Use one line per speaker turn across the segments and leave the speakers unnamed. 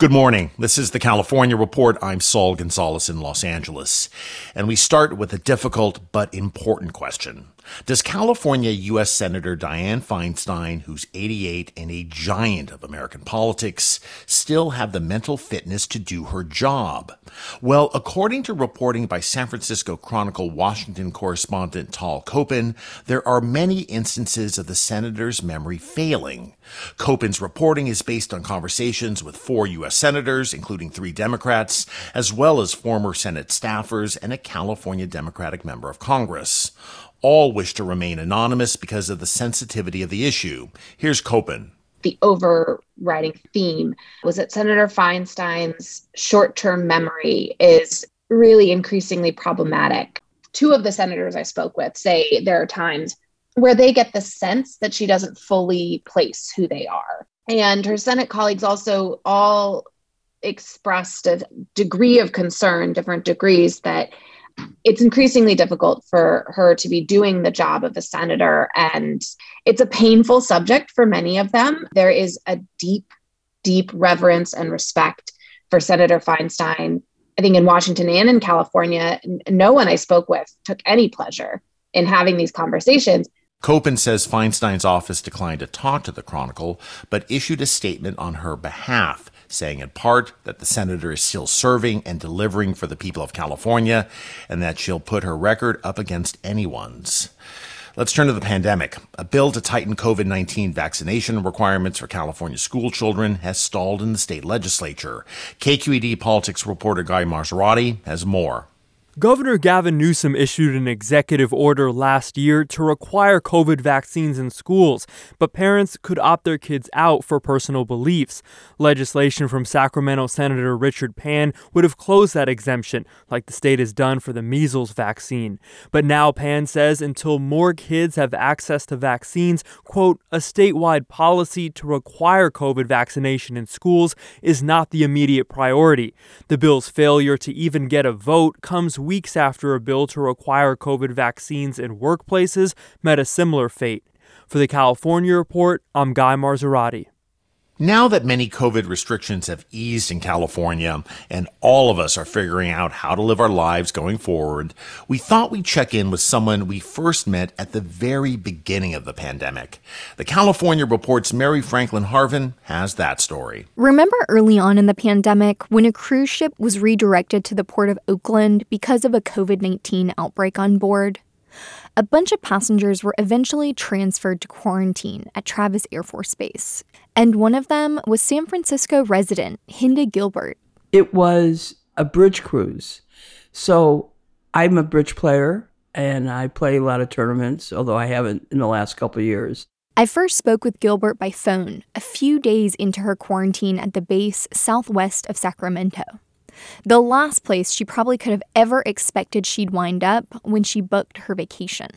Good morning. This is the California Report. I'm Saul Gonzalez in Los Angeles. And we start with a difficult but important question. Does California U.S. Senator Dianne Feinstein, who's 88 and a giant of American politics, still have the mental fitness to do her job? Well, according to reporting by San Francisco Chronicle Washington correspondent Tal Kopan, there are many instances of the senator's memory failing. Kopan's reporting is based on conversations with four U.S. senators, including three Democrats, as well as former Senate staffers and a California Democratic member of Congress all wish to remain anonymous because of the sensitivity of the issue. Here's Kopan.
The overriding theme was that Senator Feinstein's short term memory is really increasingly problematic. Two of the senators I spoke with say there are times where they get the sense that she doesn't fully place who they are. And her Senate colleagues also all expressed a degree of concern, different degrees, that it's increasingly difficult for her to be doing the job of a senator. And it's a painful subject for many of them. There is a deep, deep reverence and respect for Senator Feinstein. I think in Washington and in California, no one I spoke with took any pleasure in having these conversations.
Kopan says Feinstein's office declined to talk to the Chronicle, but issued a statement on her behalf saying in part that the senator is still serving and delivering for the people of California and that she'll put her record up against anyone's. Let's turn to the pandemic. A bill to tighten COVID 19 vaccination requirements for California school children has stalled in the state legislature. KQED politics reporter Guy Marzorati has more.
Governor Gavin Newsom issued an executive order last year to require COVID vaccines in schools, but parents could opt their kids out for personal beliefs. Legislation from Sacramento Senator Richard Pan would have closed that exemption, like the state has done for the measles vaccine. But now Pan says until more kids have access to vaccines, quote, a statewide policy to require COVID vaccination in schools is not the immediate priority. The bill's failure to even get a vote comes weeks after a bill to require COVID vaccines in workplaces met a similar fate. For the California Report, I'm Guy Marzorati.
Now that many COVID restrictions have eased in California and all of us are figuring out how to live our lives going forward, we thought we'd check in with someone we first met at the very beginning of the pandemic. The California Report's Mary Franklin Harvin has that story.
Remember early on in the pandemic when a cruise ship was redirected to the port of Oakland because of a COVID 19 outbreak on board? A bunch of passengers were eventually transferred to quarantine at Travis Air Force Base, and one of them was San Francisco resident Hinda Gilbert.
It was a bridge cruise. So I'm a bridge player and I play a lot of tournaments, although I haven't in the last couple years.
I first spoke with Gilbert by phone a few days into her quarantine at the base southwest of Sacramento. The last place she probably could have ever expected she'd wind up when she booked her vacation.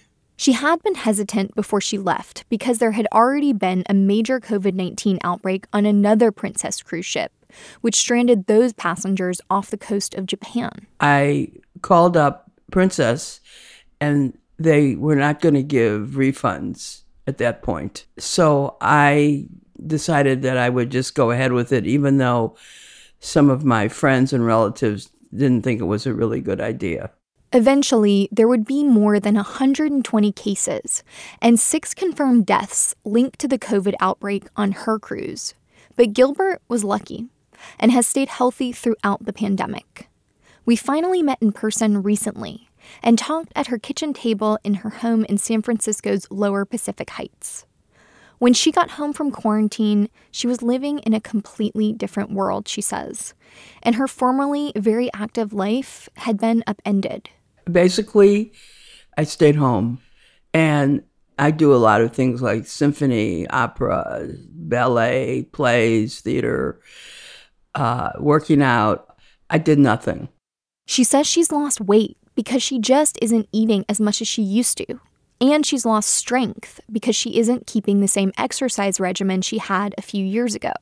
She had been hesitant before she left because there had already been a major COVID 19 outbreak on another Princess cruise ship, which stranded those passengers off the coast of Japan.
I called up princess, and they were not going to give refunds at that point. So I decided that I would just go ahead with it, even though some of my friends and relatives didn't think it was a really good idea.
Eventually, there would be more than 120 cases and six confirmed deaths linked to the COVID outbreak on her cruise. But Gilbert was lucky and has stayed healthy throughout the pandemic. We finally met in person recently and talked at her kitchen table in her home in San Francisco's lower Pacific Heights. When she got home from quarantine, she was living in a completely different world, she says, and her formerly very active life had been upended.
Basically, I stayed home and I do a lot of things like symphony, opera, ballet, plays, theater, uh, working out. I did nothing.
She says she's lost weight because she just isn't eating as much as she used to. And she's lost strength because she isn't keeping the same exercise regimen she had a few years ago.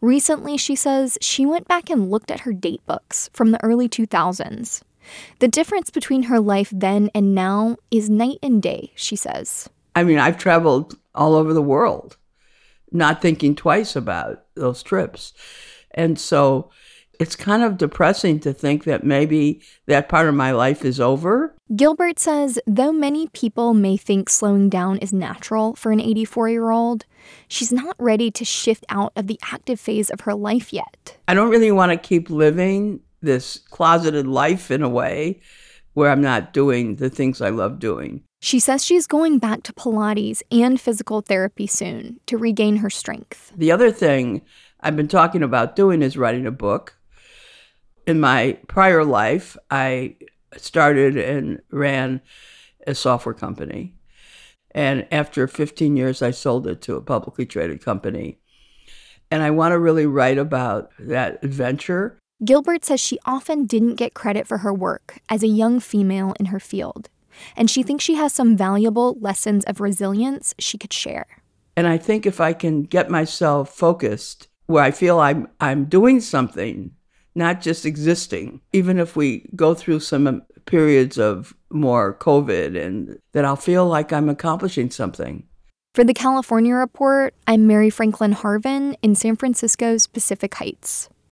Recently, she says she went back and looked at her date books from the early 2000s. The difference between her life then and now is night and day, she says.
I mean, I've traveled all over the world, not thinking twice about those trips. And so it's kind of depressing to think that maybe that part of my life is over.
Gilbert says though many people may think slowing down is natural for an 84 year old, she's not ready to shift out of the active phase of her life yet.
I don't really want to keep living this closeted life in a way where I'm not doing the things I love doing.
She says she's going back to Pilates and physical therapy soon to regain her strength.
The other thing I've been talking about doing is writing a book in my prior life, I started and ran a software company. And after 15 years, I sold it to a publicly traded company. And I want to really write about that adventure.
Gilbert says she often didn't get credit for her work as a young female in her field. And she thinks she has some valuable lessons of resilience she could share.
And I think if I can get myself focused where I feel I'm, I'm doing something not just existing. Even if we go through some um, periods of more COVID, and that I'll feel like I'm accomplishing something.
For the California Report, I'm Mary Franklin Harvin in San Francisco's Pacific Heights.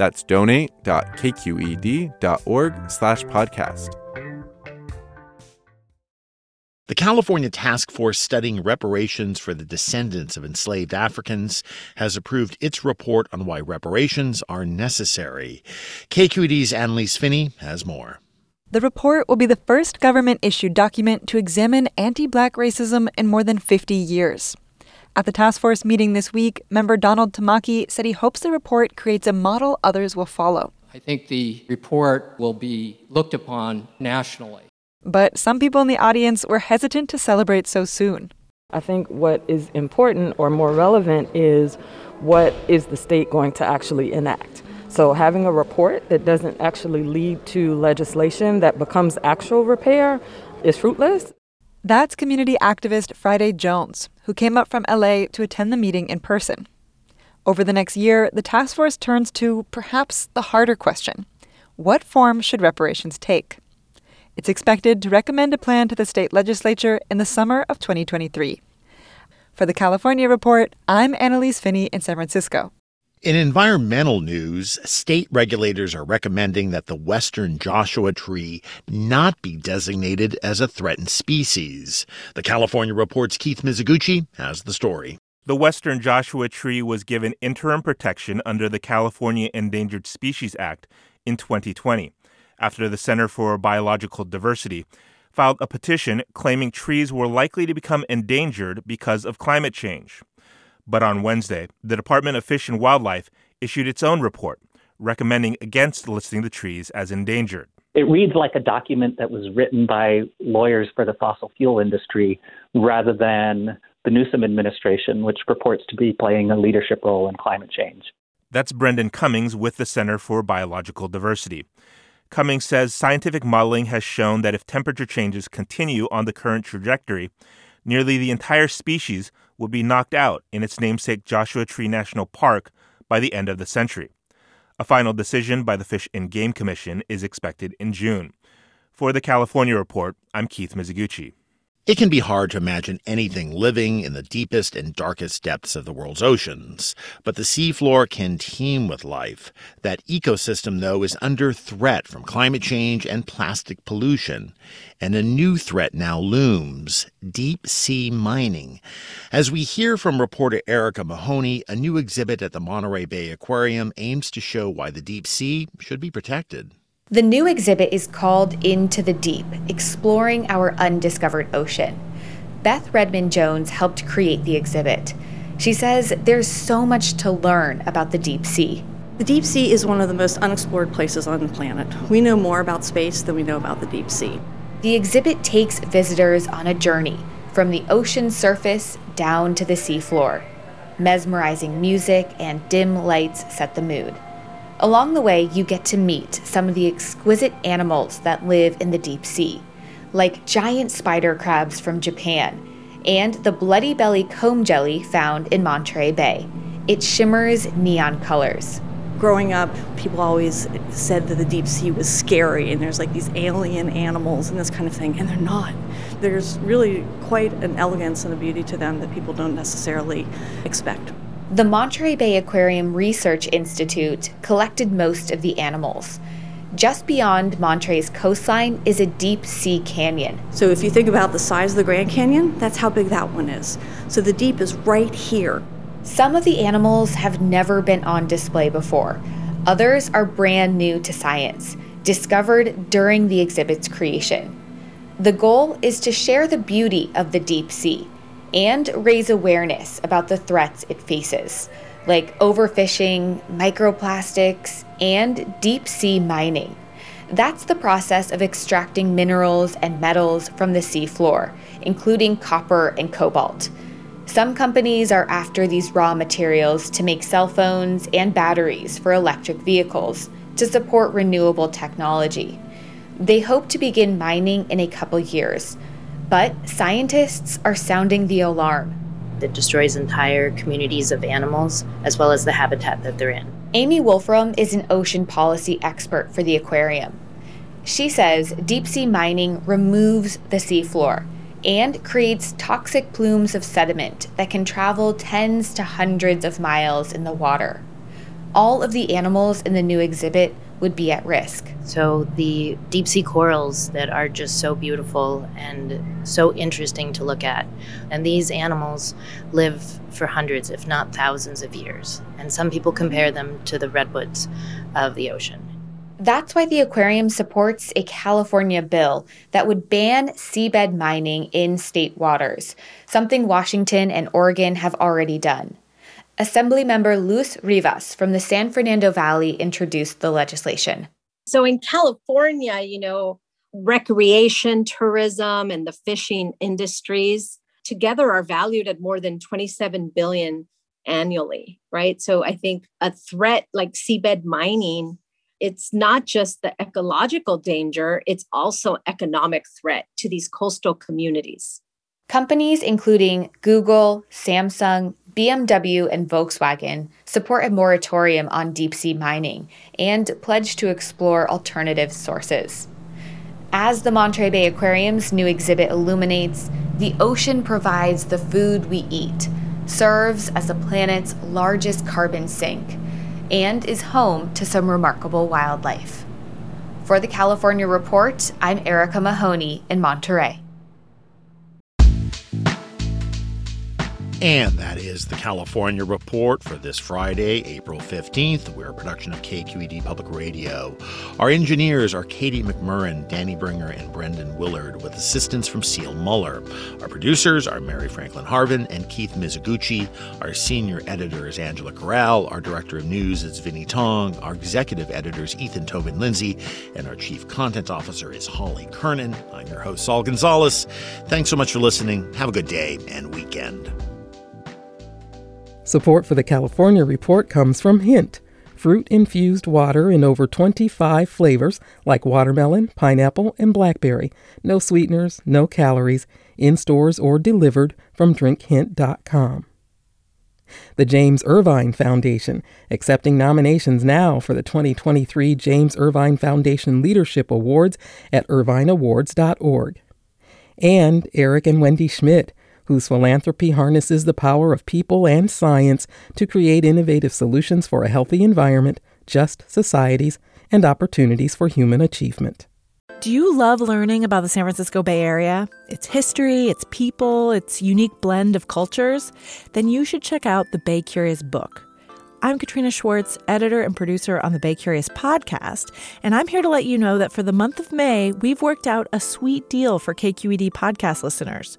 That's donate.kqed.org slash podcast.
The California Task Force studying reparations for the descendants of enslaved Africans has approved its report on why reparations are necessary. KQED's Annalise Finney has more.
The report will be the first government issued document to examine anti black racism in more than 50 years. At the task force meeting this week, member Donald Tamaki said he hopes the report creates a model others will follow.
I think the report will be looked upon nationally.
But some people in the audience were hesitant to celebrate so soon.
I think what is important or more relevant is what is the state going to actually enact. So, having a report that doesn't actually lead to legislation that becomes actual repair is fruitless.
That's community activist Friday Jones, who came up from LA to attend the meeting in person. Over the next year, the task force turns to perhaps the harder question what form should reparations take? It's expected to recommend a plan to the state legislature in the summer of 2023. For the California Report, I'm Annalise Finney in San Francisco.
In environmental news, state regulators are recommending that the western Joshua tree not be designated as a threatened species. The California Report's Keith Mizuguchi has the story.
The western Joshua tree was given interim protection under the California Endangered Species Act in 2020 after the Center for Biological Diversity filed a petition claiming trees were likely to become endangered because of climate change. But on Wednesday, the Department of Fish and Wildlife issued its own report recommending against listing the trees as endangered.
It reads like a document that was written by lawyers for the fossil fuel industry rather than the Newsom administration, which purports to be playing a leadership role in climate change.
That's Brendan Cummings with the Center for Biological Diversity. Cummings says scientific modeling has shown that if temperature changes continue on the current trajectory, nearly the entire species would be knocked out in its namesake Joshua Tree National Park by the end of the century. A final decision by the Fish and Game Commission is expected in June. For the California Report, I'm Keith Mizuguchi.
It can be hard to imagine anything living in the deepest and darkest depths of the world's oceans, but the seafloor can teem with life. That ecosystem, though, is under threat from climate change and plastic pollution. And a new threat now looms deep sea mining. As we hear from reporter Erica Mahoney, a new exhibit at the Monterey Bay Aquarium aims to show why the deep sea should be protected.
The new exhibit is called Into the Deep Exploring Our Undiscovered Ocean. Beth Redmond Jones helped create the exhibit. She says there's so much to learn about the deep sea.
The deep sea is one of the most unexplored places on the planet. We know more about space than we know about the deep sea.
The exhibit takes visitors on a journey from the ocean surface down to the seafloor. Mesmerizing music and dim lights set the mood. Along the way, you get to meet some of the exquisite animals that live in the deep sea, like giant spider crabs from Japan and the bloody belly comb jelly found in Monterey Bay. It shimmers neon colors.
Growing up, people always said that the deep sea was scary and there's like these alien animals and this kind of thing, and they're not. There's really quite an elegance and a beauty to them that people don't necessarily expect.
The Monterey Bay Aquarium Research Institute collected most of the animals. Just beyond Monterey's coastline is a deep sea canyon.
So, if you think about the size of the Grand Canyon, that's how big that one is. So, the deep is right here.
Some of the animals have never been on display before, others are brand new to science, discovered during the exhibit's creation. The goal is to share the beauty of the deep sea and raise awareness about the threats it faces, like overfishing, microplastics, and deep sea mining. That's the process of extracting minerals and metals from the seafloor, including copper and cobalt. Some companies are after these raw materials to make cell phones and batteries for electric vehicles to support renewable technology. They hope to begin mining in a couple years, but scientists are sounding the alarm.
It destroys entire communities of animals as well as the habitat that they're in.
Amy Wolfram is an ocean policy expert for the aquarium. She says deep sea mining removes the seafloor and creates toxic plumes of sediment that can travel tens to hundreds of miles in the water. All of the animals in the new exhibit would be at risk.
So, the deep sea corals that are just so beautiful and so interesting to look at. And these animals live for hundreds, if not thousands, of years. And some people compare them to the redwoods of the ocean.
That's why the aquarium supports a California bill that would ban seabed mining in state waters, something Washington and Oregon have already done. Assemblymember Luz Rivas from the San Fernando Valley introduced the legislation.
So in California, you know, recreation, tourism, and the fishing industries together are valued at more than 27 billion annually, right? So I think a threat like seabed mining, it's not just the ecological danger, it's also economic threat to these coastal communities.
Companies including Google, Samsung, BMW, and Volkswagen support a moratorium on deep sea mining and pledge to explore alternative sources. As the Monterey Bay Aquarium's new exhibit illuminates, the ocean provides the food we eat, serves as the planet's largest carbon sink, and is home to some remarkable wildlife. For the California Report, I'm Erica Mahoney in Monterey.
And that is the California Report for this Friday, April 15th. We're a production of KQED Public Radio. Our engineers are Katie McMurrin, Danny Bringer, and Brendan Willard, with assistance from Seal Muller. Our producers are Mary Franklin Harvin and Keith Mizuguchi. Our senior editor is Angela Corral. Our director of news is Vinnee Tong. Our executive editor is Ethan Toven Lindsey. And our chief content officer is Holly Kernan. I'm your host, Saul Gonzalez. Thanks so much for listening. Have a good day and weekend.
Support for the California Report comes from Hint, fruit infused water in over 25 flavors like watermelon, pineapple, and blackberry. No sweeteners, no calories, in stores or delivered from drinkhint.com. The James Irvine Foundation, accepting nominations now for the 2023 James Irvine Foundation Leadership Awards at irvineawards.org. And Eric and Wendy Schmidt, whose philanthropy harnesses the power of people and science to create innovative solutions for a healthy environment, just societies, and opportunities for human achievement.
Do you love learning about the San Francisco Bay Area? Its history, its people, its unique blend of cultures? Then you should check out the Bay Curious book. I'm Katrina Schwartz, editor and producer on the Bay Curious podcast, and I'm here to let you know that for the month of May, we've worked out a sweet deal for KQED podcast listeners.